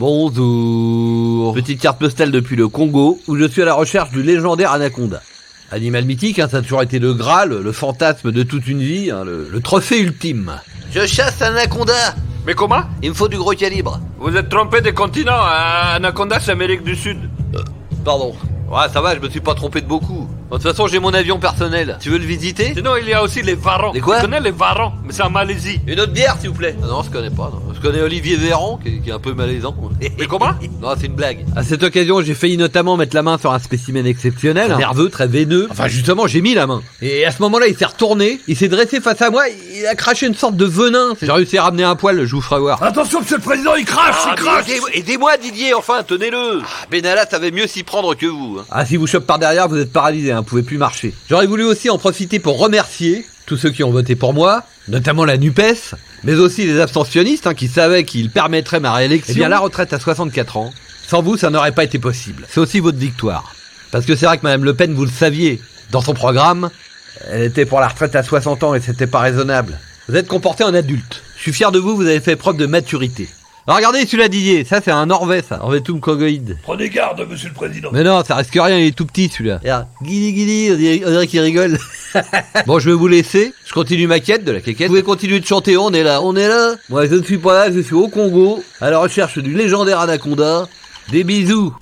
Bonjour. Petite carte postale depuis le Congo, où je suis à la recherche du légendaire anaconda. Animal mythique, hein, ça a toujours été le Graal, le fantasme de toute une vie, hein, le, le trophée ultime. Je chasse un anaconda Mais comment? Il me faut du gros calibre. Vous êtes trompé de continent. hein. Anaconda, c'est Amérique du Sud. Pardon. Ouais, ça va, je me suis pas trompé de beaucoup. De toute façon, j'ai mon avion personnel. Tu veux le visiter? Sinon, il y a aussi les varans. Les quoi? Tu connais les varans? Mais c'est en Malaisie. Une autre bière, s'il vous plaît? Ah non, je connais pas. non. Je connais Olivier Véran, qui est, qui est un peu malaisant. Mais comment? Non, c'est une blague. À cette occasion, j'ai failli notamment mettre la main sur un spécimen exceptionnel, nerveux, très veineux. Enfin, justement, j'ai mis la main. Et à ce moment-là, il s'est retourné, il s'est dressé face à moi, il a craché une sorte de venin. J'ai réussi à ramener un poil, je vous ferai voir. Attention, monsieur le président, il crache, Ah, il crache aidez- Aidez-moi Didier, enfin, tenez-le ah, Benalla savait mieux s'y prendre que vous. hein. Ah, si vous chope par derrière, vous êtes paralysé, hein, pouvez plus marcher. J'aurais voulu aussi en profiter pour remercier tous ceux qui ont voté pour moi, notamment la NUPES, mais aussi les abstentionnistes hein, qui savaient qu'ils permettraient ma réélection. Eh bien, la retraite à 64 ans, sans vous, ça n'aurait pas été possible. C'est aussi votre victoire. Parce que c'est vrai que Madame Le Pen, vous le saviez, dans son programme, elle était pour la retraite à 60 ans et c'était pas raisonnable. Vous êtes comporté en adulte. Je suis fier de vous, vous avez fait preuve de maturité. Alors regardez celui-là Didier, ça c'est un Norvais ça, Norvetum Kogoïde. Prenez garde, monsieur le président. Mais non, ça risque rien, il est tout petit celui-là. Regarde, guili guili, on dirait, on dirait qu'il rigole. bon, je vais vous laisser, je continue ma quête de la quéquette. Vous pouvez continuer de chanter, on est là, on est là. Moi je ne suis pas là, je suis au Congo, à la recherche du légendaire anaconda. Des bisous.